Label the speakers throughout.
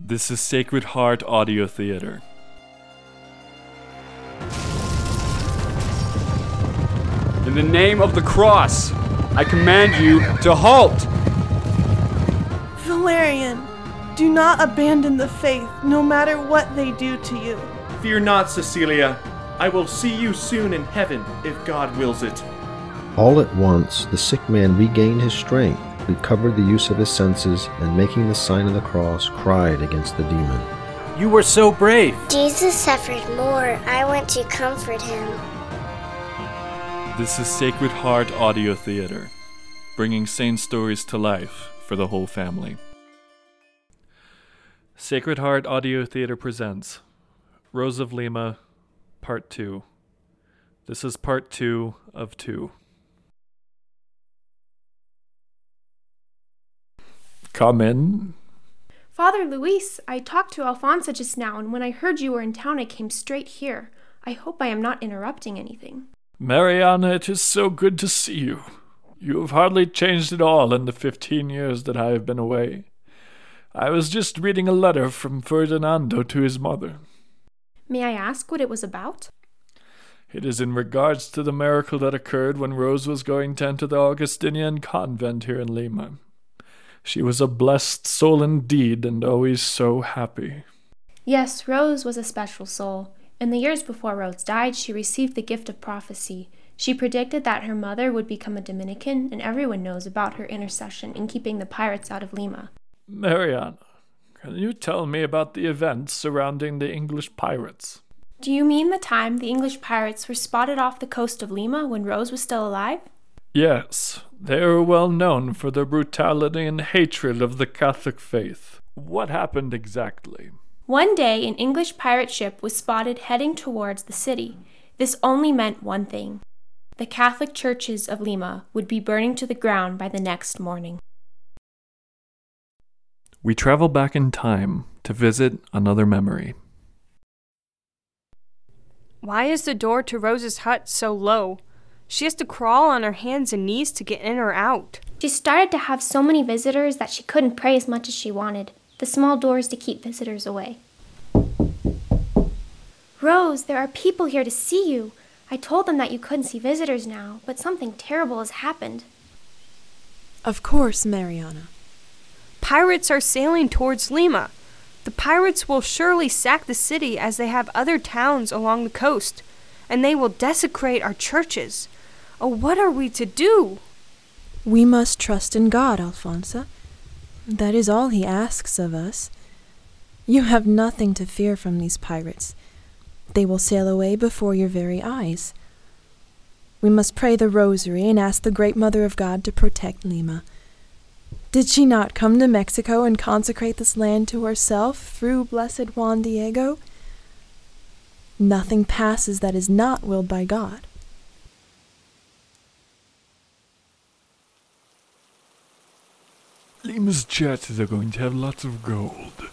Speaker 1: This is Sacred Heart Audio Theater.
Speaker 2: In the name of the cross, I command you to halt!
Speaker 3: Valerian, do not abandon the faith, no matter what they do to you.
Speaker 4: Fear not, Cecilia. I will see you soon in heaven, if God wills it.
Speaker 5: All at once, the sick man regained his strength, recovered the use of his senses, and making the sign of the cross, cried against the demon.
Speaker 6: You were so brave.
Speaker 7: Jesus suffered more. I went to comfort him.
Speaker 1: This is Sacred Heart Audio Theater, bringing sane stories to life for the whole family. Sacred Heart Audio Theater presents Rose of Lima, Part 2. This is Part 2 of 2. Come in.
Speaker 8: Father Luis, I talked to Alfonso just now, and when I heard you were in town, I came straight here. I hope I am not interrupting anything.
Speaker 1: Mariana, it is so good to see you. You have hardly changed at all in the fifteen years that I have been away. I was just reading a letter from Ferdinando to his mother.
Speaker 8: May I ask what it was about?
Speaker 1: It is in regards to the miracle that occurred when Rose was going to enter the Augustinian convent here in Lima. She was a blessed soul indeed, and always so happy.
Speaker 8: Yes, Rose was a special soul. In the years before Rose died, she received the gift of prophecy. She predicted that her mother would become a Dominican, and everyone knows about her intercession in keeping the pirates out of Lima.
Speaker 1: Mariana, can you tell me about the events surrounding the English pirates?
Speaker 8: Do you mean the time the English pirates were spotted off the coast of Lima when Rose was still alive?
Speaker 1: Yes, they are well known for their brutality and hatred of the Catholic faith. What happened exactly?
Speaker 8: One day, an English pirate ship was spotted heading towards the city. This only meant one thing the Catholic churches of Lima would be burning to the ground by the next morning.
Speaker 1: We travel back in time to visit another memory.
Speaker 9: Why is the door to Rose's hut so low? She has to crawl on her hands and knees to get in or out.
Speaker 8: She started to have so many visitors that she couldn't pray as much as she wanted. The small doors to keep visitors away. Rose, there are people here to see you. I told them that you couldn't see visitors now, but something terrible has happened.
Speaker 10: Of course, Mariana.
Speaker 9: Pirates are sailing towards Lima. The pirates will surely sack the city as they have other towns along the coast, and they will desecrate our churches. Oh, what are we to do?
Speaker 10: We must trust in God, Alfonso. That is all he asks of us. You have nothing to fear from these pirates. They will sail away before your very eyes. We must pray the rosary and ask the Great Mother of God to protect Lima. Did she not come to Mexico and consecrate this land to herself through blessed Juan Diego? Nothing passes that is not willed by God.
Speaker 1: Lima's churches are going to have lots of gold.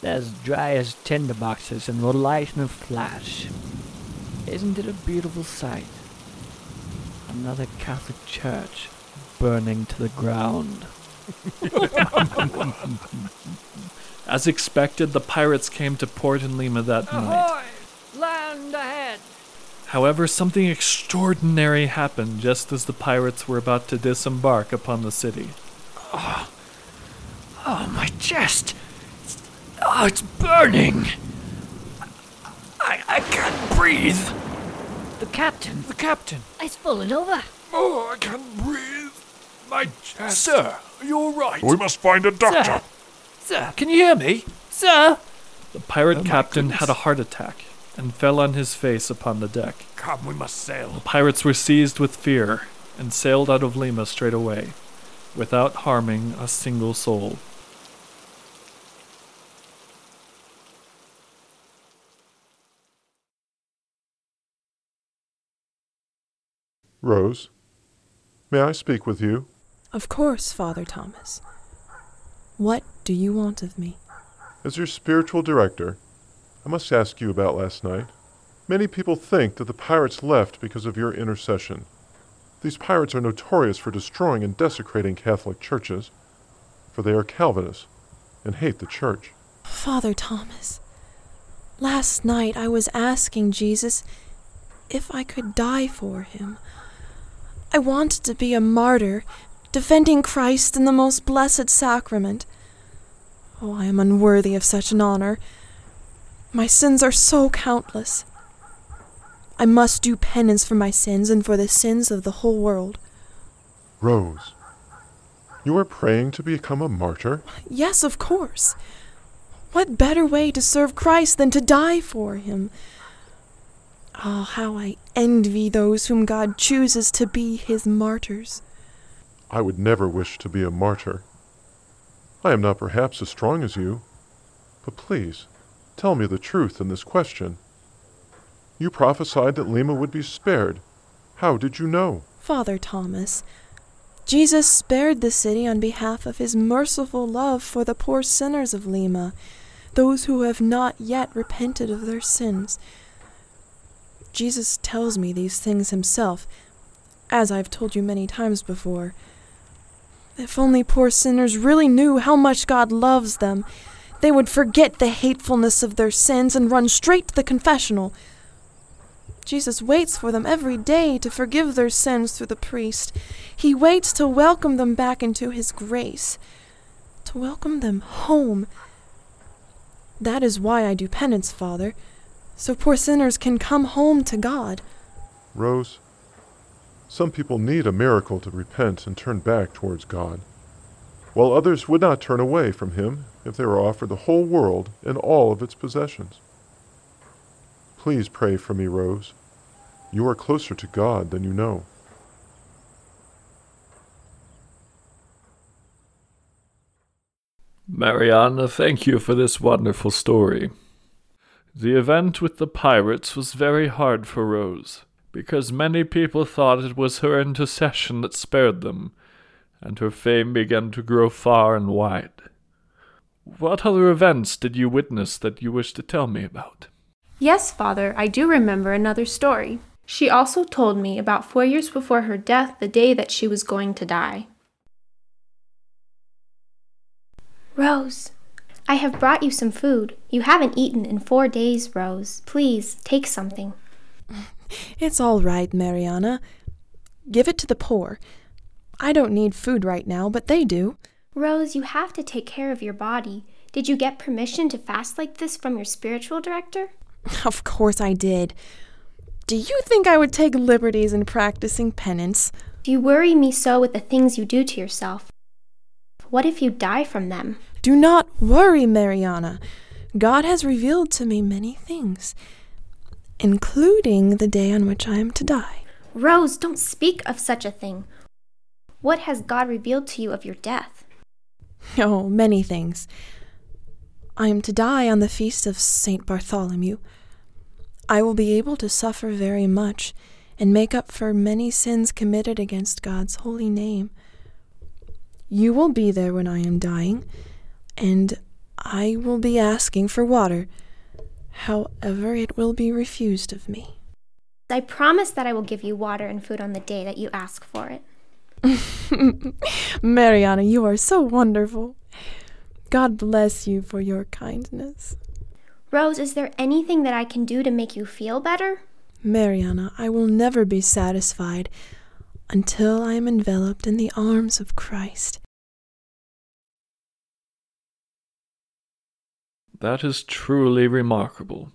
Speaker 11: They're as dry as tinderboxes and will light in a flash. Isn't it a beautiful sight? Another Catholic church burning to the ground.
Speaker 1: As expected, the pirates came to port in Lima that night.
Speaker 11: Land ahead!
Speaker 1: However, something extraordinary happened just as the pirates were about to disembark upon the city.
Speaker 11: Oh, oh my chest! Oh, it's burning! I, I can't breathe!
Speaker 12: The captain!
Speaker 11: The captain!
Speaker 12: It's fallen over!
Speaker 13: Oh, I can't breathe! My chest!
Speaker 11: Sir, you're you alright?
Speaker 13: We must find a doctor!
Speaker 11: Sir, sir, can you hear me? Sir!
Speaker 1: The pirate
Speaker 13: Oh,
Speaker 1: captain had a heart attack and fell on his face upon the deck.
Speaker 13: Come, we must sail.
Speaker 1: The pirates were seized with fear and sailed out of Lima straight away, without harming a single soul.
Speaker 14: Rose, may I speak with you?
Speaker 10: Of course, Father Thomas. What do you want of me?
Speaker 14: As your spiritual director, I must ask you about last night. Many people think that the pirates left because of your intercession. These pirates are notorious for destroying and desecrating Catholic churches, for they are Calvinists. and hate the church.
Speaker 10: Father Thomas, last night I was asking Jesus if I could die for him. I wanted to be a martyr, defending Christ in the most blessed sacrament. Oh, I am unworthy of such an honor. My sins are so countless. I must do penance for my sins and for the sins of the whole world.
Speaker 14: Rose, you are praying to become a martyr?
Speaker 10: Yes, of course. What better way to serve Christ than to die for him? Ah, oh, how I envy those whom God chooses to be his martyrs.
Speaker 14: I would never wish to be a martyr. I am not perhaps as strong as you, but please, tell me the truth in this question. You prophesied that Lima would be spared. How did you know?
Speaker 10: Father Thomas, Jesus spared the city on behalf of his merciful love for the poor sinners of Lima, those who have not yet repented of their sins. Jesus tells me these things himself, as I've told you many times before. If only poor sinners really knew how much God loves them, they would forget the hatefulness of their sins and run straight to the confessional. Jesus waits for them every day to forgive their sins through the priest. He waits to welcome them back into his grace, to welcome them home. That is why I do penance, Father so poor sinners can come home to God.
Speaker 14: Rose, some people need a miracle to repent and turn back towards God, while others would not turn away from Him if they were offered the whole world and all of its possessions. Please pray for me, Rose. You are closer to God than you know.
Speaker 1: Mariana, thank you for this wonderful story. The event with the pirates was very hard for Rose, because many people thought it was her intercession that spared them, and her fame began to grow far and wide. What other events did you witness that you wish to tell me about?
Speaker 8: Yes, father, I do remember another story. She also told me about four years before her death, the day that she was going to die. Rose, I have brought you some food. You haven't eaten in four days, Rose. Please, take something.
Speaker 10: It's all right, Mariana. Give it to the poor. I don't need food right now, but they do.
Speaker 8: Rose, you have to take care of your body. Did you get permission to fast like this from your spiritual director?
Speaker 10: Of course I did. Do you think I would take liberties in practicing penance?
Speaker 8: Do you worry me so with the things you do to yourself? What if you die from them?
Speaker 10: Do not worry, Mariana. God has revealed to me many things, including the day on which I am to die.
Speaker 8: Rose, don't speak of such a thing. What has God revealed to you of your death?
Speaker 10: Oh, many things. I am to die on the feast of St. Bartholomew. I will be able to suffer very much and make up for many sins committed against God's holy name. You will be there when I am dying, and I will be asking for water. However, it will be refused of me.
Speaker 8: I promise that I will give you water and food on the day that you ask for it.
Speaker 10: Mariana, you are so wonderful. God bless you for your kindness.
Speaker 8: Rose, is there anything that I can do to make you feel better?
Speaker 10: Mariana, I will never be satisfied until I am enveloped in the arms of Christ.
Speaker 1: That is truly remarkable.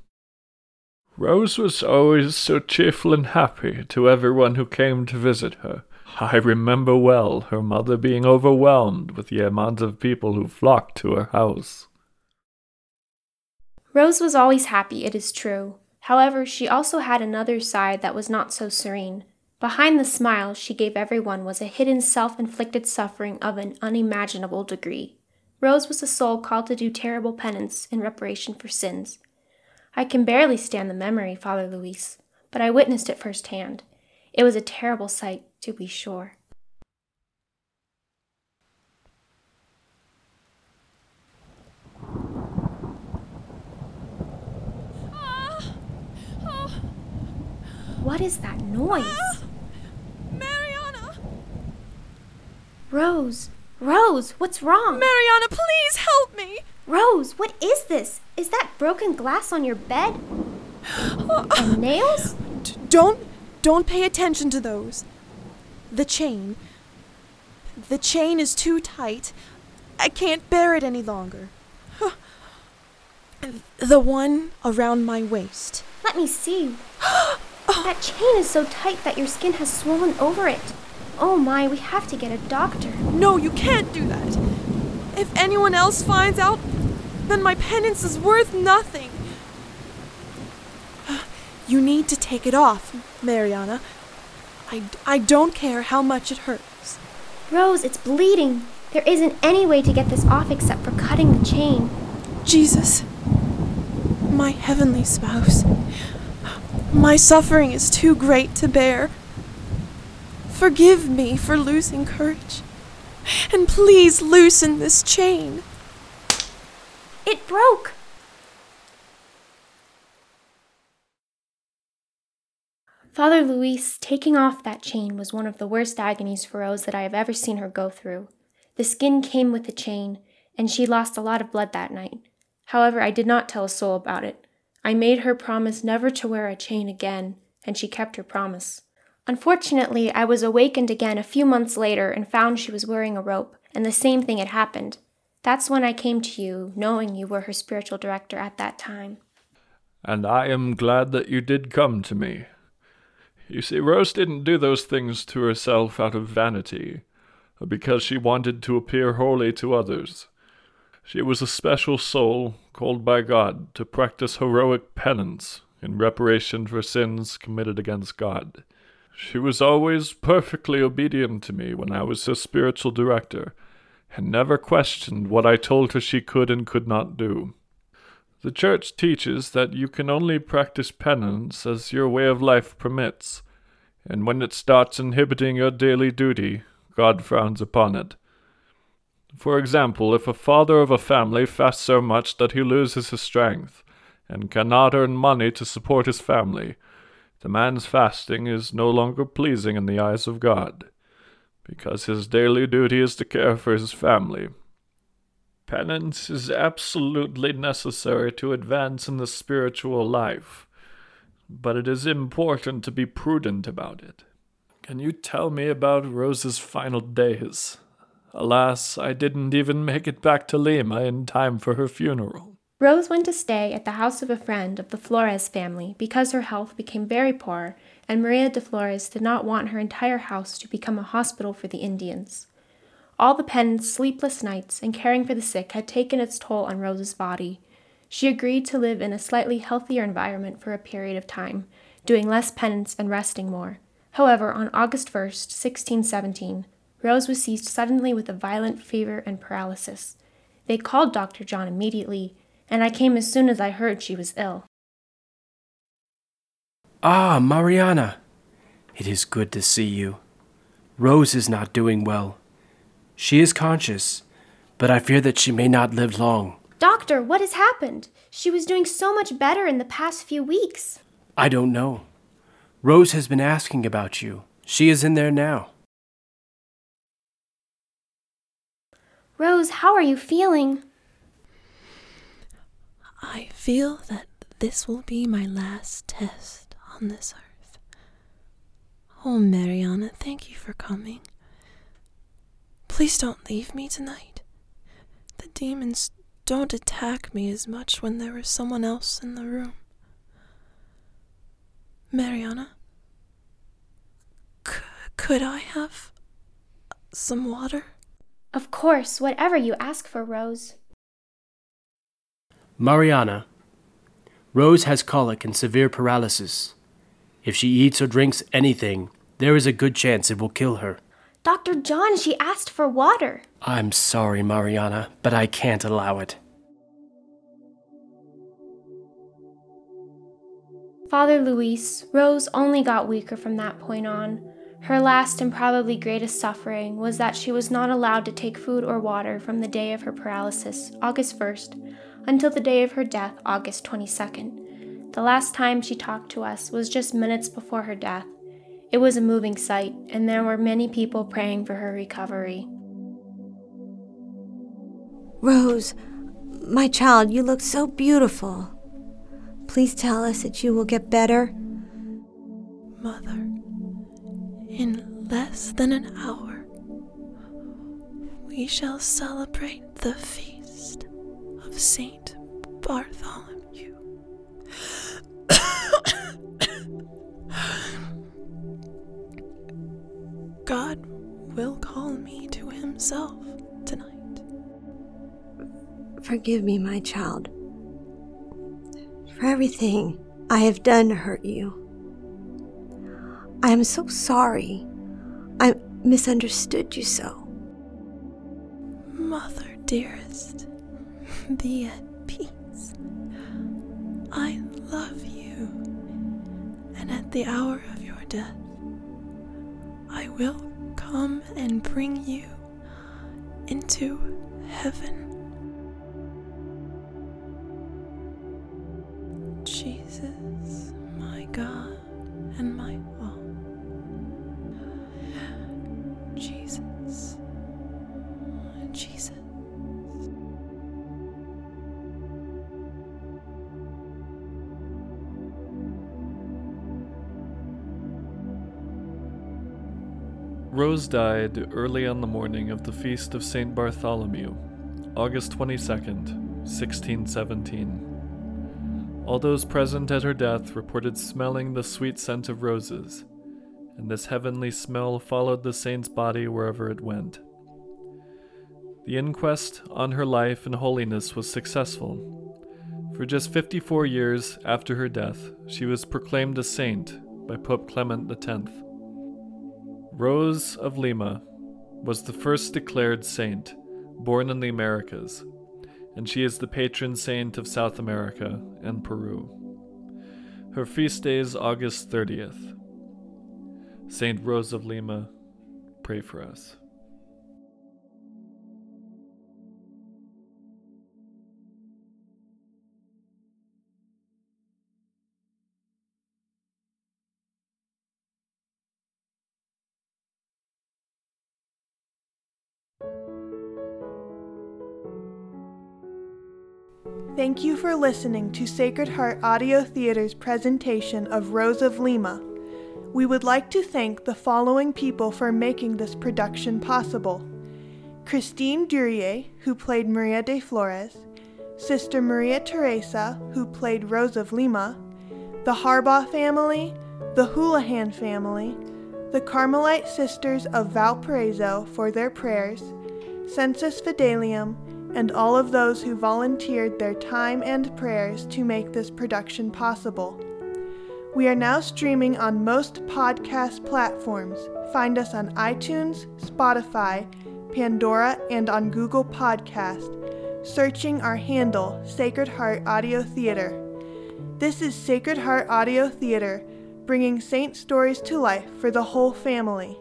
Speaker 1: Rose was always so cheerful and happy to everyone who came to visit her. I remember well her mother being overwhelmed with the amount of people who flocked to her house.
Speaker 8: Rose was always happy, it is true. However, she also had another side that was not so serene. Behind the smile she gave everyone was a hidden self inflicted suffering of an unimaginable degree. Rose was a soul called to do terrible penance in reparation for sins. I can barely stand the memory, Father Luis, but I witnessed it firsthand. It was a terrible sight, to be sure. What is that noise? Ah!
Speaker 3: Mariana!
Speaker 8: Rose, Rose, what's wrong?
Speaker 3: Mariana, please help me!
Speaker 8: Rose, what is this? Is that broken glass on your bed? and nails?
Speaker 10: D- don't don't pay attention to those. The chain. The chain is too tight. I can't bear it any longer. The one around my waist.
Speaker 8: Let me see. that chain is so tight that your skin has swollen over it. Oh my, we have to get a doctor.
Speaker 10: No, you can't do that. If anyone else finds out, then my penance is worth nothing. You need to take it off, Mariana. I, I don't care how much it hurts.
Speaker 8: Rose, it's bleeding. There isn't any way to get this off except for cutting the chain.
Speaker 10: Jesus, my heavenly spouse, my suffering is too great to bear. Forgive me for losing courage, and please loosen this chain.
Speaker 8: It broke! Father Luis taking off that chain was one of the worst agonies for Rose that I have ever seen her go through. The skin came with the chain, and she lost a lot of blood that night. However, I did not tell a soul about it. I made her promise never to wear a chain again, and she kept her promise. Unfortunately, I was awakened again a few months later and found she was wearing a rope, and the same thing had happened. That's when I came to you, knowing you were her spiritual director at that time.
Speaker 1: And I am glad that you did come to me. You see, Rose didn't do those things to herself out of vanity, or because she wanted to appear holy to others. She was a special soul called by God to practice heroic penance in reparation for sins committed against God. She was always perfectly obedient to me when I was her spiritual director, and never questioned what I told her she could and could not do. The Church teaches that you can only practice penance as your way of life permits, and when it starts inhibiting your daily duty, God frowns upon it. For example, if a father of a family fasts so much that he loses his strength, and cannot earn money to support his family, the man's fasting is no longer pleasing in the eyes of God, because his daily duty is to care for his family. Penance is absolutely necessary to advance in the spiritual life, but it is important to be prudent about it. Can you tell me about Rose's final days? Alas, I didn't even make it back to Lima in time for her funeral.
Speaker 8: Rose went to stay at the house of a friend of the Flores family because her health became very poor, and Maria de Flores did not want her entire house to become a hospital for the Indians. All the penance, sleepless nights, and caring for the sick had taken its toll on Rose's body. She agreed to live in a slightly healthier environment for a period of time, doing less penance and resting more. However, on August 1st, 1617, Rose was seized suddenly with a violent fever and paralysis. They called Dr. John immediately, and I came as soon as I heard she was ill.
Speaker 15: Ah, Mariana. It is good to see you. Rose is not doing well. She is conscious, but I fear that she may not live long.
Speaker 8: Doctor, what has happened? She was doing so much better in the past few weeks.
Speaker 15: I don't know. Rose has been asking about you. She is in there now.
Speaker 8: Rose, how are you feeling?
Speaker 10: I feel that this will be my last test on this earth. Oh, Mariana, thank you for coming. Please don't leave me tonight. The demons don't attack me as much when there is someone else in the room. Mariana, c- could I have some water?
Speaker 8: Of course, whatever you ask for, Rose.
Speaker 15: Mariana, Rose has colic and severe paralysis. If she eats or drinks anything, there is a good chance it will kill her.
Speaker 8: Dr. John, she asked for water.
Speaker 15: I'm sorry, Mariana, but I can't allow it.
Speaker 8: Father Luis, Rose only got weaker from that point on. Her last and probably greatest suffering was that she was not allowed to take food or water from the day of her paralysis, August 1st, until the day of her death, August 22nd. The last time she talked to us was just minutes before her death. It was a moving sight, and there were many people praying for her recovery.
Speaker 10: Rose,
Speaker 16: My child, you look so beautiful. Please tell us that you will get better.
Speaker 10: Mother, in less than an hour, we shall celebrate the feast of Saint Bartholomew. God will call me to himself tonight.
Speaker 16: Forgive me, my child, for everything I have done to hurt you. I am so sorry. I misunderstood you so.
Speaker 10: Mother, dearest, be at peace. I love you, and at the hour of your death, will come and bring you into heaven.
Speaker 1: Rose died early on the morning of the feast of St. Bartholomew, August 22nd, 1617. All those present at her death reported smelling the sweet scent of roses, and this heavenly smell followed the saint's body wherever it went. The inquest on her life and holiness was successful. For just 54 years after her death, she was proclaimed a saint by Pope Clement X. Rose of Lima was the first declared saint born in the Americas, and she is the patron saint of South America and Peru. Her feast day is August 30th. Saint Rose of Lima, pray for us.
Speaker 3: Thank you for listening to Sacred Heart Audio Theater's presentation of Rose of Lima. We would like to thank the following people for making this production possible. Christine Durier, who played Maria de Flores, Sister Maria Teresa, who played Rose of Lima, the Harbaugh family, the Houlihan family, the Carmelite Sisters of Valparaiso for their prayers, Sensus Fidelium, and all of those who volunteered their time and prayers to make this production possible. We are now streaming on most podcast platforms. Find us on iTunes, Spotify, Pandora, and on Google Podcast, searching our handle Sacred Heart Audio Theater. This is Sacred Heart Audio Theater, bringing saint stories to life for the whole family.